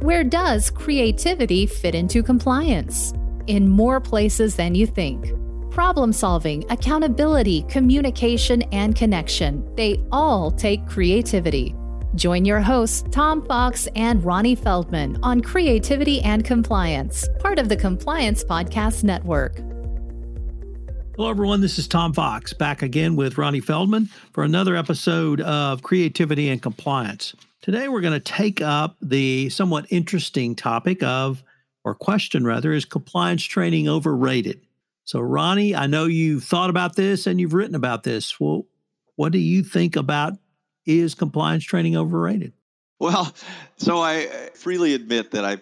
Where does creativity fit into compliance? In more places than you think. Problem solving, accountability, communication, and connection, they all take creativity. Join your hosts, Tom Fox and Ronnie Feldman, on Creativity and Compliance, part of the Compliance Podcast Network. Hello, everyone. This is Tom Fox back again with Ronnie Feldman for another episode of Creativity and Compliance. Today, we're going to take up the somewhat interesting topic of, or question rather, is compliance training overrated? So, Ronnie, I know you've thought about this and you've written about this. Well, what do you think about is compliance training overrated? Well, so I uh, freely admit that I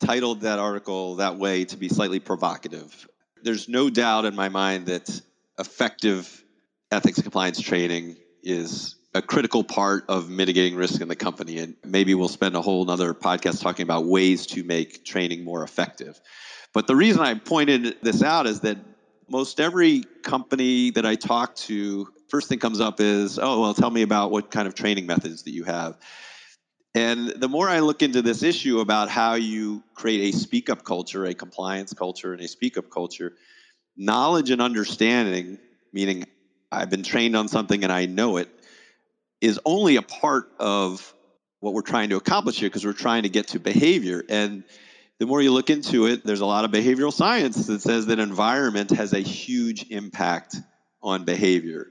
titled that article that way to be slightly provocative. There's no doubt in my mind that effective ethics compliance training is a critical part of mitigating risk in the company. And maybe we'll spend a whole other podcast talking about ways to make training more effective. But the reason I pointed this out is that most every company that I talk to, first thing comes up is, oh, well, tell me about what kind of training methods that you have. And the more I look into this issue about how you create a speak up culture, a compliance culture, and a speak up culture, knowledge and understanding, meaning I've been trained on something and I know it, is only a part of what we're trying to accomplish here because we're trying to get to behavior. And the more you look into it, there's a lot of behavioral science that says that environment has a huge impact on behavior.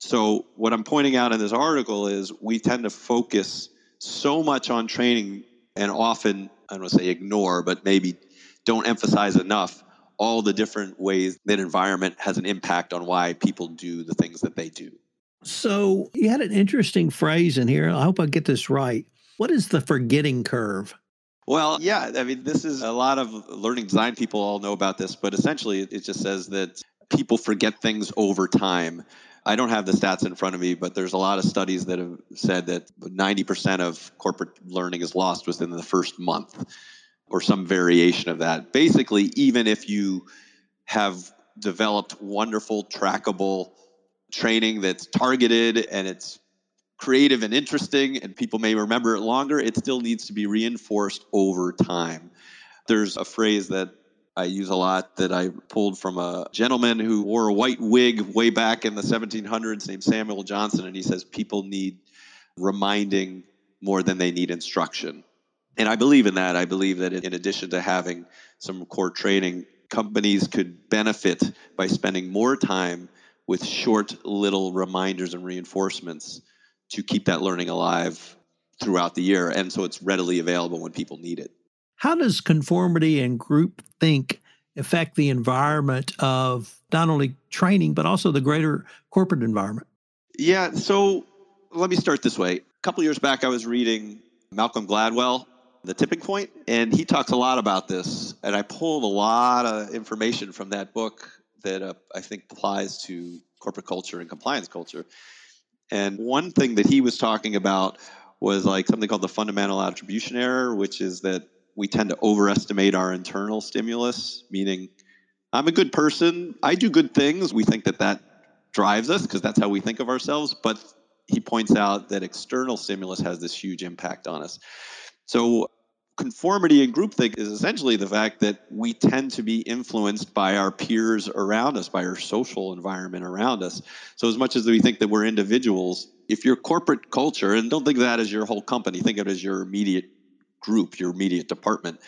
So, what I'm pointing out in this article is we tend to focus so much on training and often, I don't want to say ignore, but maybe don't emphasize enough all the different ways that environment has an impact on why people do the things that they do. So you had an interesting phrase in here. I hope I get this right. What is the forgetting curve? Well, yeah, I mean, this is a lot of learning design people all know about this, but essentially it just says that people forget things over time. I don't have the stats in front of me, but there's a lot of studies that have said that 90% of corporate learning is lost within the first month or some variation of that. Basically, even if you have developed wonderful, trackable training that's targeted and it's creative and interesting and people may remember it longer, it still needs to be reinforced over time. There's a phrase that I use a lot that I pulled from a gentleman who wore a white wig way back in the 1700s named Samuel Johnson. And he says people need reminding more than they need instruction. And I believe in that. I believe that in addition to having some core training, companies could benefit by spending more time with short little reminders and reinforcements to keep that learning alive throughout the year. And so it's readily available when people need it. How does conformity and group think affect the environment of not only training, but also the greater corporate environment? Yeah. So let me start this way. A couple years back, I was reading Malcolm Gladwell, The Tipping Point, and he talks a lot about this. And I pulled a lot of information from that book that uh, I think applies to corporate culture and compliance culture. And one thing that he was talking about was like something called the fundamental attribution error, which is that we tend to overestimate our internal stimulus, meaning I'm a good person, I do good things. We think that that drives us because that's how we think of ourselves. But he points out that external stimulus has this huge impact on us. So conformity and groupthink is essentially the fact that we tend to be influenced by our peers around us, by our social environment around us. So, as much as we think that we're individuals, if your corporate culture, and don't think of that as your whole company, think of it as your immediate group, your immediate department.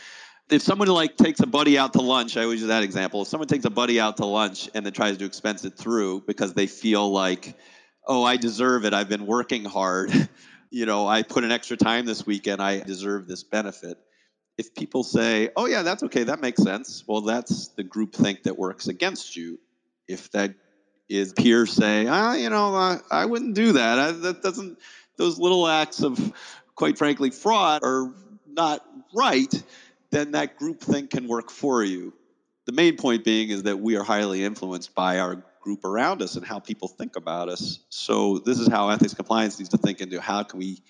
If someone like takes a buddy out to lunch, I always use that example. If someone takes a buddy out to lunch and then tries to expense it through because they feel like, oh, I deserve it, I've been working hard. you know, I put in extra time this weekend, I deserve this benefit. If people say, oh, yeah, that's okay, that makes sense, well, that's the group think that works against you. If that is peers say, ah, you know, I, I wouldn't do that. I, that doesn't, those little acts of, quite frankly, fraud are not right, then that group think can work for you. The main point being is that we are highly influenced by our group around us and how people think about us. So this is how ethics compliance needs to think into how can we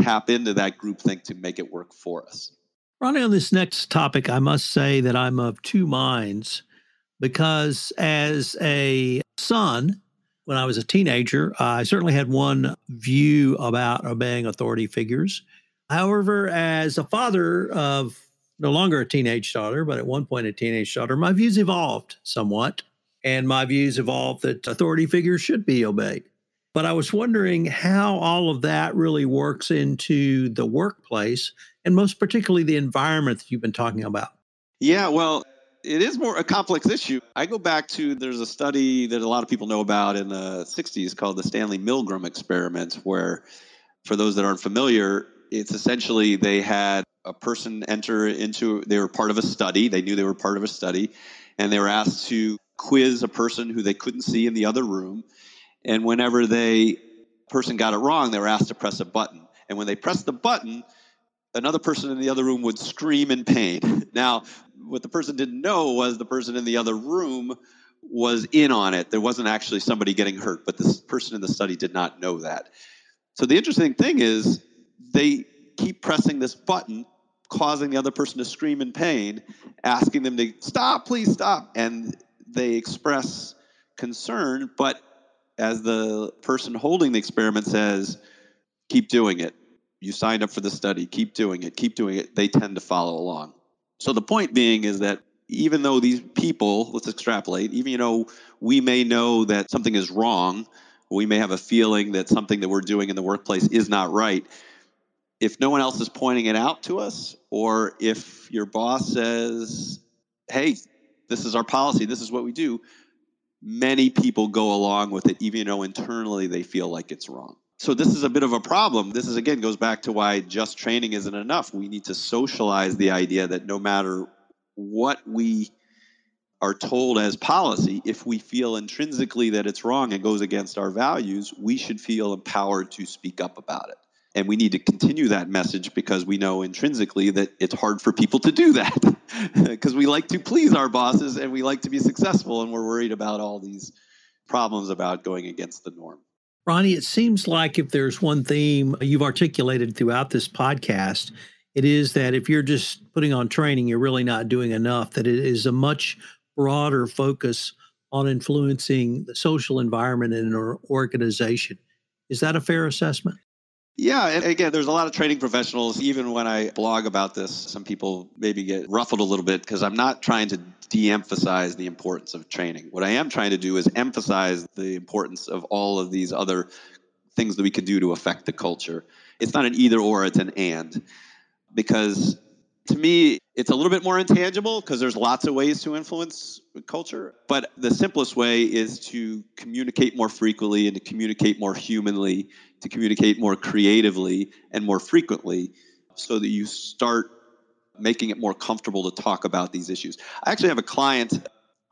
tap into that group think to make it work for us. Ronnie, on this next topic, I must say that I'm of two minds because as a son, when I was a teenager, I certainly had one view about obeying authority figures. However, as a father of no longer a teenage daughter, but at one point a teenage daughter, my views evolved somewhat. And my views evolved that authority figures should be obeyed. But I was wondering how all of that really works into the workplace and most particularly the environment that you've been talking about. Yeah, well, it is more a complex issue. I go back to there's a study that a lot of people know about in the 60s called the Stanley Milgram experiment, where, for those that aren't familiar, it's essentially they had a person enter into, they were part of a study, they knew they were part of a study, and they were asked to quiz a person who they couldn't see in the other room. And whenever they person got it wrong, they were asked to press a button. And when they pressed the button, another person in the other room would scream in pain. Now, what the person didn't know was the person in the other room was in on it. There wasn't actually somebody getting hurt, but this person in the study did not know that. So the interesting thing is they keep pressing this button, causing the other person to scream in pain, asking them to stop, please stop. And they express concern, but as the person holding the experiment says, keep doing it. You signed up for the study, keep doing it, keep doing it. They tend to follow along. So the point being is that even though these people, let's extrapolate, even you know, we may know that something is wrong, we may have a feeling that something that we're doing in the workplace is not right. If no one else is pointing it out to us, or if your boss says, hey, this is our policy, this is what we do, many people go along with it, even though internally they feel like it's wrong. So this is a bit of a problem. This is again goes back to why just training isn't enough. We need to socialize the idea that no matter what we are told as policy, if we feel intrinsically that it's wrong and goes against our values, we should feel empowered to speak up about it. And we need to continue that message because we know intrinsically that it's hard for people to do that because we like to please our bosses and we like to be successful and we're worried about all these problems about going against the norm. Ronnie, it seems like if there's one theme you've articulated throughout this podcast, it is that if you're just putting on training, you're really not doing enough, that it is a much broader focus on influencing the social environment in an organization. Is that a fair assessment? Yeah, and again, there's a lot of training professionals. Even when I blog about this, some people maybe get ruffled a little bit because I'm not trying to de emphasize the importance of training. What I am trying to do is emphasize the importance of all of these other things that we can do to affect the culture. It's not an either or, it's an and. Because to me, it's a little bit more intangible because there's lots of ways to influence culture. But the simplest way is to communicate more frequently and to communicate more humanly, to communicate more creatively and more frequently so that you start making it more comfortable to talk about these issues. I actually have a client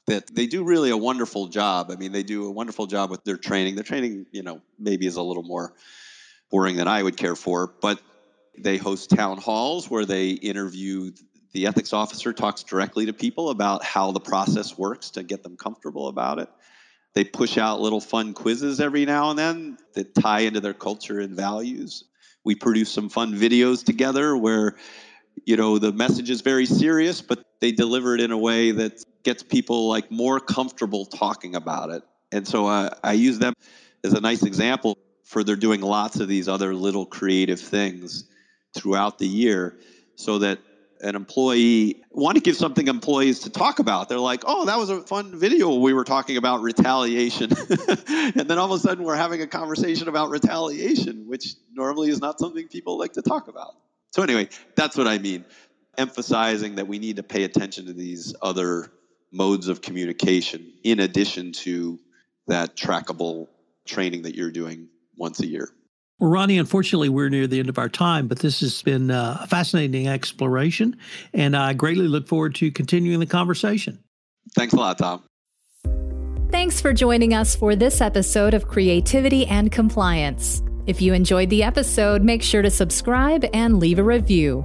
that they do really a wonderful job. I mean, they do a wonderful job with their training. Their training, you know, maybe is a little more boring than I would care for, but they host town halls where they interview the ethics officer talks directly to people about how the process works to get them comfortable about it. They push out little fun quizzes every now and then that tie into their culture and values. We produce some fun videos together where you know the message is very serious but they deliver it in a way that gets people like more comfortable talking about it and so uh, i use them as a nice example for they're doing lots of these other little creative things throughout the year so that an employee want to give something employees to talk about. They're like, "Oh, that was a fun video. We were talking about retaliation," and then all of a sudden we're having a conversation about retaliation, which normally is not something people like to talk about. So anyway, that's what I mean, emphasizing that we need to pay attention to these other modes of communication in addition to that trackable training that you're doing once a year. Well, Ronnie, unfortunately, we're near the end of our time, but this has been uh, a fascinating exploration, and I greatly look forward to continuing the conversation. Thanks a lot, Tom. Thanks for joining us for this episode of Creativity and Compliance. If you enjoyed the episode, make sure to subscribe and leave a review.